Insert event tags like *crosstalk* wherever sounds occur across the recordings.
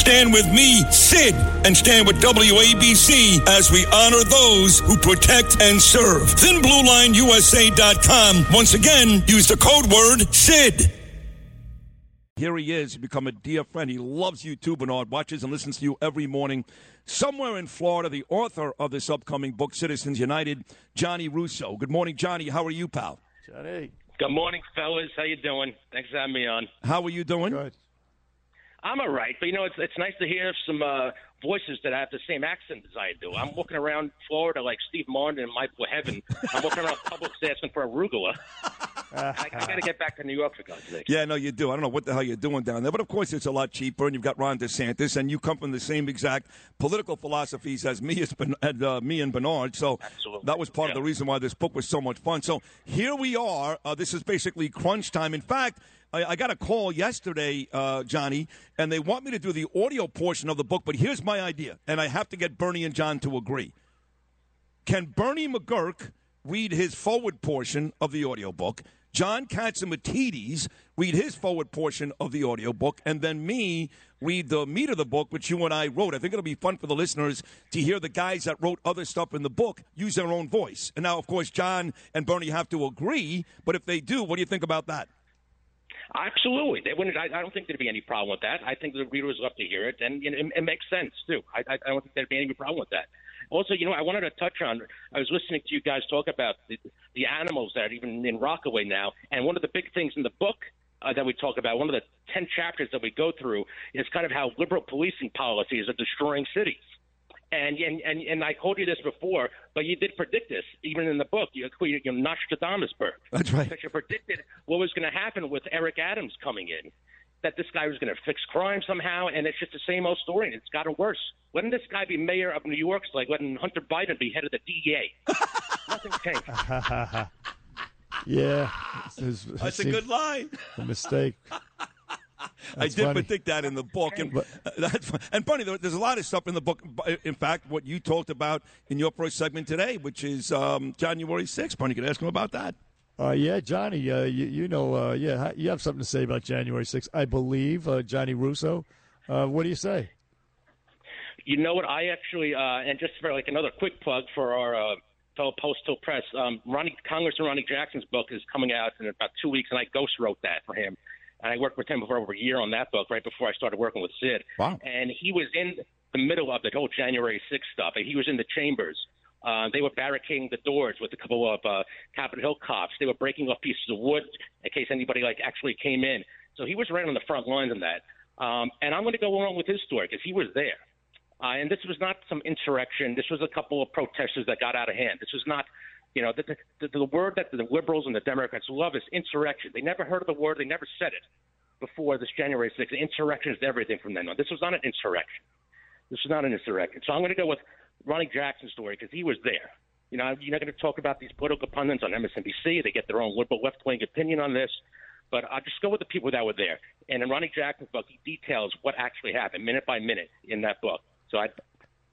Stand with me, Sid, and stand with WABC as we honor those who protect and serve. ThinBlueLineUSA.com. Once again, use the code word SID. Here he is. He become a dear friend. He loves you too, Bernard. Watches and listens to you every morning. Somewhere in Florida, the author of this upcoming book, Citizens United, Johnny Russo. Good morning, Johnny. How are you, pal? Johnny. Good morning, fellas. How you doing? Thanks for having me on. How are you doing? Good. I'm all right, but you know, it's it's nice to hear some uh, voices that have the same accent as I do. I'm walking around Florida like Steve Martin and My Blue Heaven. I'm walking around Publix asking for arugula. I, I got to get back to New York for God's sake. Yeah, no, you do. I don't know what the hell you're doing down there, but of course it's a lot cheaper, and you've got Ron DeSantis, and you come from the same exact political philosophies as me, as Ben- and, uh, me and Bernard. So Absolutely. that was part of the reason why this book was so much fun. So here we are. Uh, this is basically crunch time. In fact. I, I got a call yesterday, uh, Johnny, and they want me to do the audio portion of the book. But here's my idea, and I have to get Bernie and John to agree. Can Bernie McGurk read his forward portion of the audiobook? John Catsimatidis read his forward portion of the audiobook, and then me read the meat of the book, which you and I wrote. I think it'll be fun for the listeners to hear the guys that wrote other stuff in the book use their own voice. And now, of course, John and Bernie have to agree, but if they do, what do you think about that? Absolutely, they wouldn't. I, I don't think there'd be any problem with that. I think the readers love to hear it, and you know, it, it makes sense too. I, I don't think there'd be any problem with that. Also, you know, I wanted to touch on. I was listening to you guys talk about the, the animals that are even in Rockaway now, and one of the big things in the book uh, that we talk about, one of the ten chapters that we go through, is kind of how liberal policing policies are destroying cities. And, and and and I told you this before, but you did predict this even in the book. You you, you Nostradamusburg. That's right. Because you predicted what was going to happen with Eric Adams coming in, that this guy was going to fix crime somehow, and it's just the same old story, and it's gotten worse. Wouldn't this guy be mayor of New York? It's like letting Hunter Biden be head of the DEA. *laughs* Nothing changed. *laughs* Yeah. It's, it's, That's a good line. A mistake. *laughs* I did funny. predict that in the book, and uh, that's and funny. There's a lot of stuff in the book. In fact, what you talked about in your first segment today, which is um, January 6th. Bunny, you could ask him about that. Uh, yeah, Johnny, uh, you, you know, uh, yeah, you have something to say about January 6th, I believe, uh, Johnny Russo. Uh, what do you say? You know what? I actually, uh, and just for like another quick plug for our uh, fellow Post Hill Press, um, Ronny Congressman Ronny Jackson's book is coming out in about two weeks, and I ghost wrote that for him. And I worked with him for over a year on that book, right before I started working with Sid. Wow. And he was in the middle of the whole January 6th stuff. And he was in the chambers. Uh, they were barricading the doors with a couple of uh, Capitol Hill cops. They were breaking off pieces of wood in case anybody like actually came in. So he was right on the front lines on that. Um, and I'm going to go along with his story because he was there. Uh, and this was not some insurrection. This was a couple of protesters that got out of hand. This was not, you know, the, the, the word that the liberals and the Democrats love is insurrection. They never heard of the word. They never said it before this January 6th. Insurrection is everything from then on. This was not an insurrection. This was not an insurrection. So I'm going to go with Ronny Jackson's story because he was there. You know, you're not going to talk about these political pundits on MSNBC. They get their own liberal left wing opinion on this. But I'll just go with the people that were there. And in Ronny Jackson's book, he details what actually happened minute by minute in that book. So I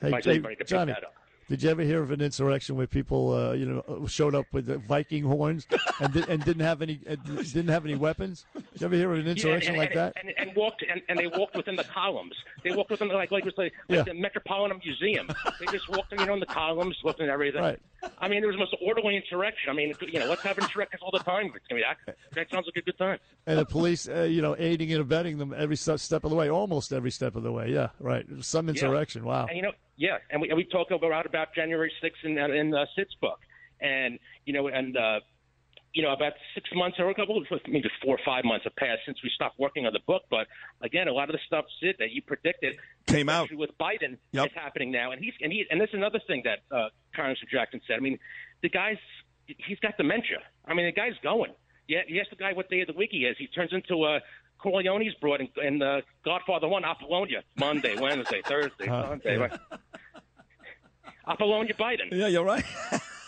Hey, advise hey, everybody to pick Johnny, that up. Did you ever hear of an insurrection where people, uh, you know, showed up with the Viking horns and, di- and didn't have any uh, didn't have any weapons? Did you ever hear of an insurrection and, like that? And, and walked and, and they walked within the columns. They walked within the, like like like, like Yeah. the Metropolitan Museum. They just walked you know in the columns, looked at everything. Right. I mean, it was the most orderly insurrection. I mean, you know, let's have insurrections all the time. It's gonna be that. That sounds like a good time. and the police, uh, you know, aiding and abetting them every step of the way, almost every step of the way. Yeah, right. Some insurrection. Wow. And you know, yeah, and we and we talk about about January 6th in uh, in uh, Sid's book, and you know, and uh, you know, about six months or a couple, maybe four or five months have passed since we stopped working on the book. But again, a lot of the stuff Sid that you predicted Came out. with Biden Yep. is happening now, and he's and he and this is another thing that uh, Congressman Jackson said. I mean, the guy's he's got dementia. I mean, the guy's going. Yeah, you ask the guy what day of the week he is. He turns into a Corleone's brought in, in uh, Godfather One, Apollonia, Monday, Wednesday, Thursday, Sunday. yeah. Right? Apollonia Biden. Yeah, you're right.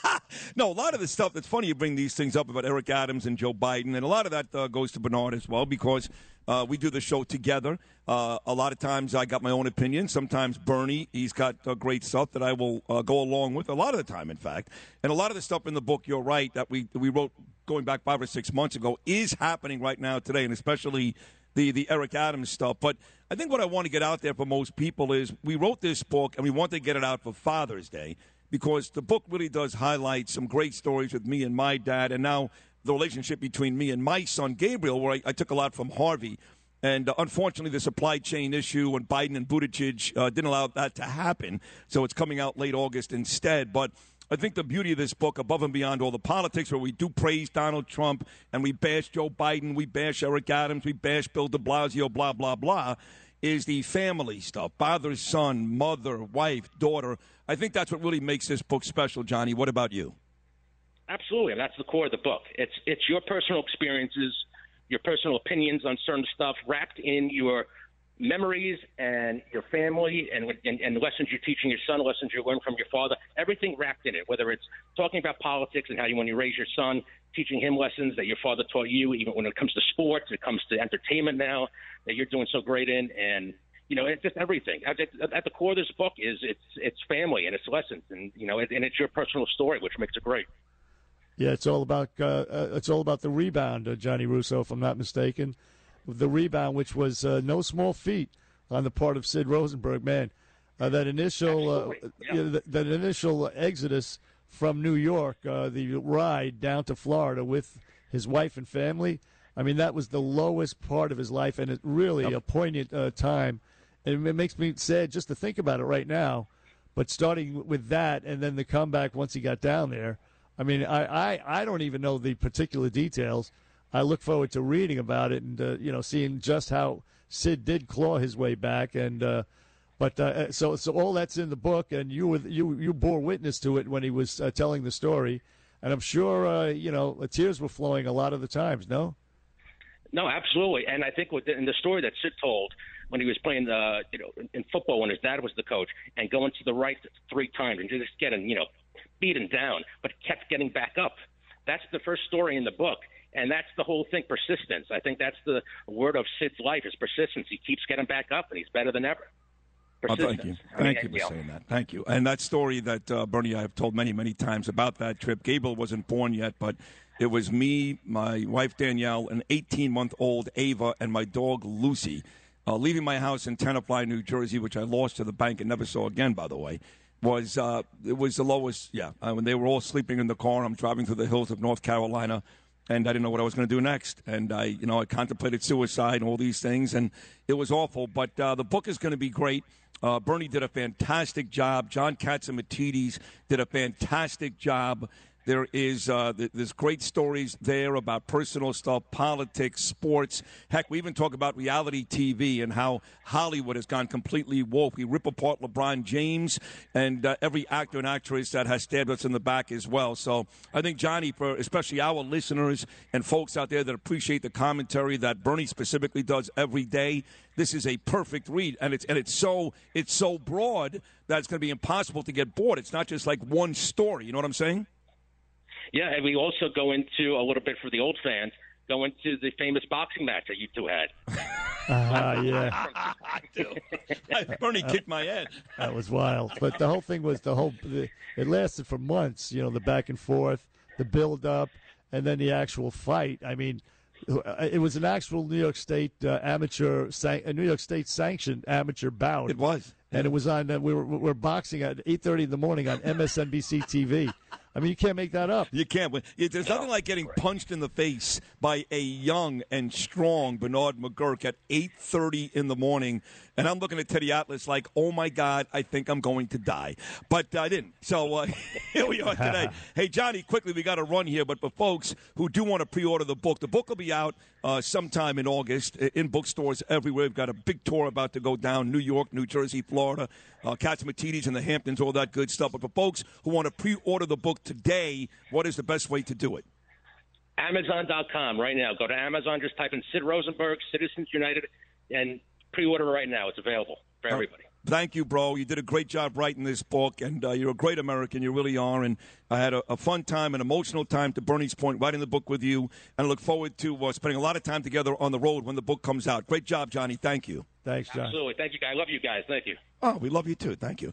*laughs* no, a lot of the stuff that's funny you bring these things up about Eric Adams and Joe Biden, and a lot of that uh, goes to Bernard as well because uh, we do the show together. Uh, a lot of times I got my own opinion. Sometimes Bernie, he's got uh, great stuff that I will uh, go along with. A lot of the time, in fact, and a lot of the stuff in the book, you're right, that we we wrote going back five or six months ago is happening right now today, and especially the the Eric Adams stuff. But I think what I want to get out there for most people is we wrote this book and we want to get it out for Father's Day because the book really does highlight some great stories with me and my dad, and now the relationship between me and my son Gabriel, where I, I took a lot from Harvey. And uh, unfortunately, the supply chain issue and Biden and Buttigieg uh, didn't allow that to happen. So it's coming out late August instead. But I think the beauty of this book, above and beyond all the politics, where we do praise Donald Trump and we bash Joe Biden, we bash Eric Adams, we bash Bill de Blasio, blah, blah, blah, is the family stuff father, son, mother, wife, daughter. I think that's what really makes this book special, Johnny. What about you? Absolutely, and that's the core of the book. It's it's your personal experiences, your personal opinions on certain stuff, wrapped in your memories and your family and, and and lessons you're teaching your son, lessons you learned from your father. Everything wrapped in it. Whether it's talking about politics and how you when you raise your son, teaching him lessons that your father taught you, even when it comes to sports, it comes to entertainment now that you're doing so great in, and you know, it's just everything. At, at the core of this book is it's it's family and it's lessons, and you know, and it's your personal story, which makes it great. Yeah, it's all about uh, uh, it's all about the rebound, uh, Johnny Russo, if I'm not mistaken. The rebound, which was uh, no small feat on the part of Sid Rosenberg, man. Uh, that initial uh, Yeah. you know, that, that initial exodus from New York, the ride down to Florida with his wife and family. I mean, that was the lowest part of his life, and it really a poignant time. And it makes me sad just to think about it right now. But starting with that, and then the comeback once he got down there. I mean, I, I, I don't even know the particular details. I look forward to reading about it and uh, you know seeing just how Sid did claw his way back. And uh, but uh, so so all that's in the book, and you were you you bore witness to it when he was uh, telling the story. And I'm sure uh, you know tears were flowing a lot of the times. No. No, absolutely. And I think with the, in the story that Sid told when he was playing, uh, you know, in football when his dad was the coach, and going to the right three times and just getting, you know, beaten down, but kept getting back up. That's the first story in the book. And that's the whole thing, persistence. I think that's the word of Sid's life is persistence. He keeps getting back up, and he's better than ever. Oh, thank you. Persistence. I Thank mean, you for saying that. Thank you. And that story that uh, Bernie I have told many, many times about that trip. Gabriel wasn't born yet, but it was me, my wife Danielle, an 18 month old Ava, and my dog Lucy, uh, leaving my house in Tenafly, New Jersey, which I lost to the bank and never saw again, by the way. Was uh, it was the lowest? Yeah, uh, when they were all sleeping in the car, I'm driving through the hills of North Carolina, and I didn't know what I was going to do next. And I, you know, I contemplated suicide and all these things, and it was awful. But uh, the book is going to be great. Uh, Bernie did a fantastic job. John Catsimatidis did a fantastic job. There is uh, th- there's great stories there about personal stuff, politics, sports. Heck, we even talk about reality TV and how Hollywood has gone completely woke. We rip apart LeBron James and uh, every actor and actress that has stabbed us in the back as well. So I think Johnny, for especially our listeners and folks out there that appreciate the commentary that Bernie specifically does every day, this is a perfect read, and it's and it's so it's so broad that it's going to be impossible to get bored. It's not just like one story. You know what I'm saying? Yeah, and we also go into a little bit for the old fans. Go into the famous boxing match that you two had. *laughs* Ah, yeah, *laughs* I do. Bernie kicked my head. that was wild. But the whole thing was the whole. The, it lasted for months. You know, the back and forth, the build up, and then the actual fight. I mean, it was an actual New York State uh, amateur, san- a New York State sanctioned amateur bout. It was. and it was on. Uh, we were we were boxing at eight thirty in the morning on MSNBC TV. I mean, you can't make that up. You can't. It- There's nothing like getting punched in the face by a young and strong Bernard McGurk at 8:30 in the morning, and I'm looking at Teddy Atlas like, "Oh my God, I think I'm going to die," but I didn't. So uh, *laughs* here we are today. *laughs* hey, Johnny, quickly, we got to run here, but for folks who do want to pre-order the book, the book will be out uh, sometime in August in bookstores everywhere. We've got a big tour about to go down: New York, New Jersey, Florida, uh, Katzmatidis and the Hamptons, all that good stuff. But for folks who want to pre-order the book today, what is the best way to do it? Amazon.com right now. Go to Amazon, just type in Sid Rosenberg, Citizens United, and pre-order right now. It's available for everybody. Thank you, bro. You did a great job writing this book, and uh, you're a great American. You really are. And I had a, a, fun time, an emotional time, to Bernie's point, writing the book with you. And I look forward to uh, spending a lot of time together on the road when the book comes out. Great job, Johnny. Thank you. Thanks, John. Absolutely. Thank you, guys. I love you guys. Thank you. Oh, we love you too. Thank you.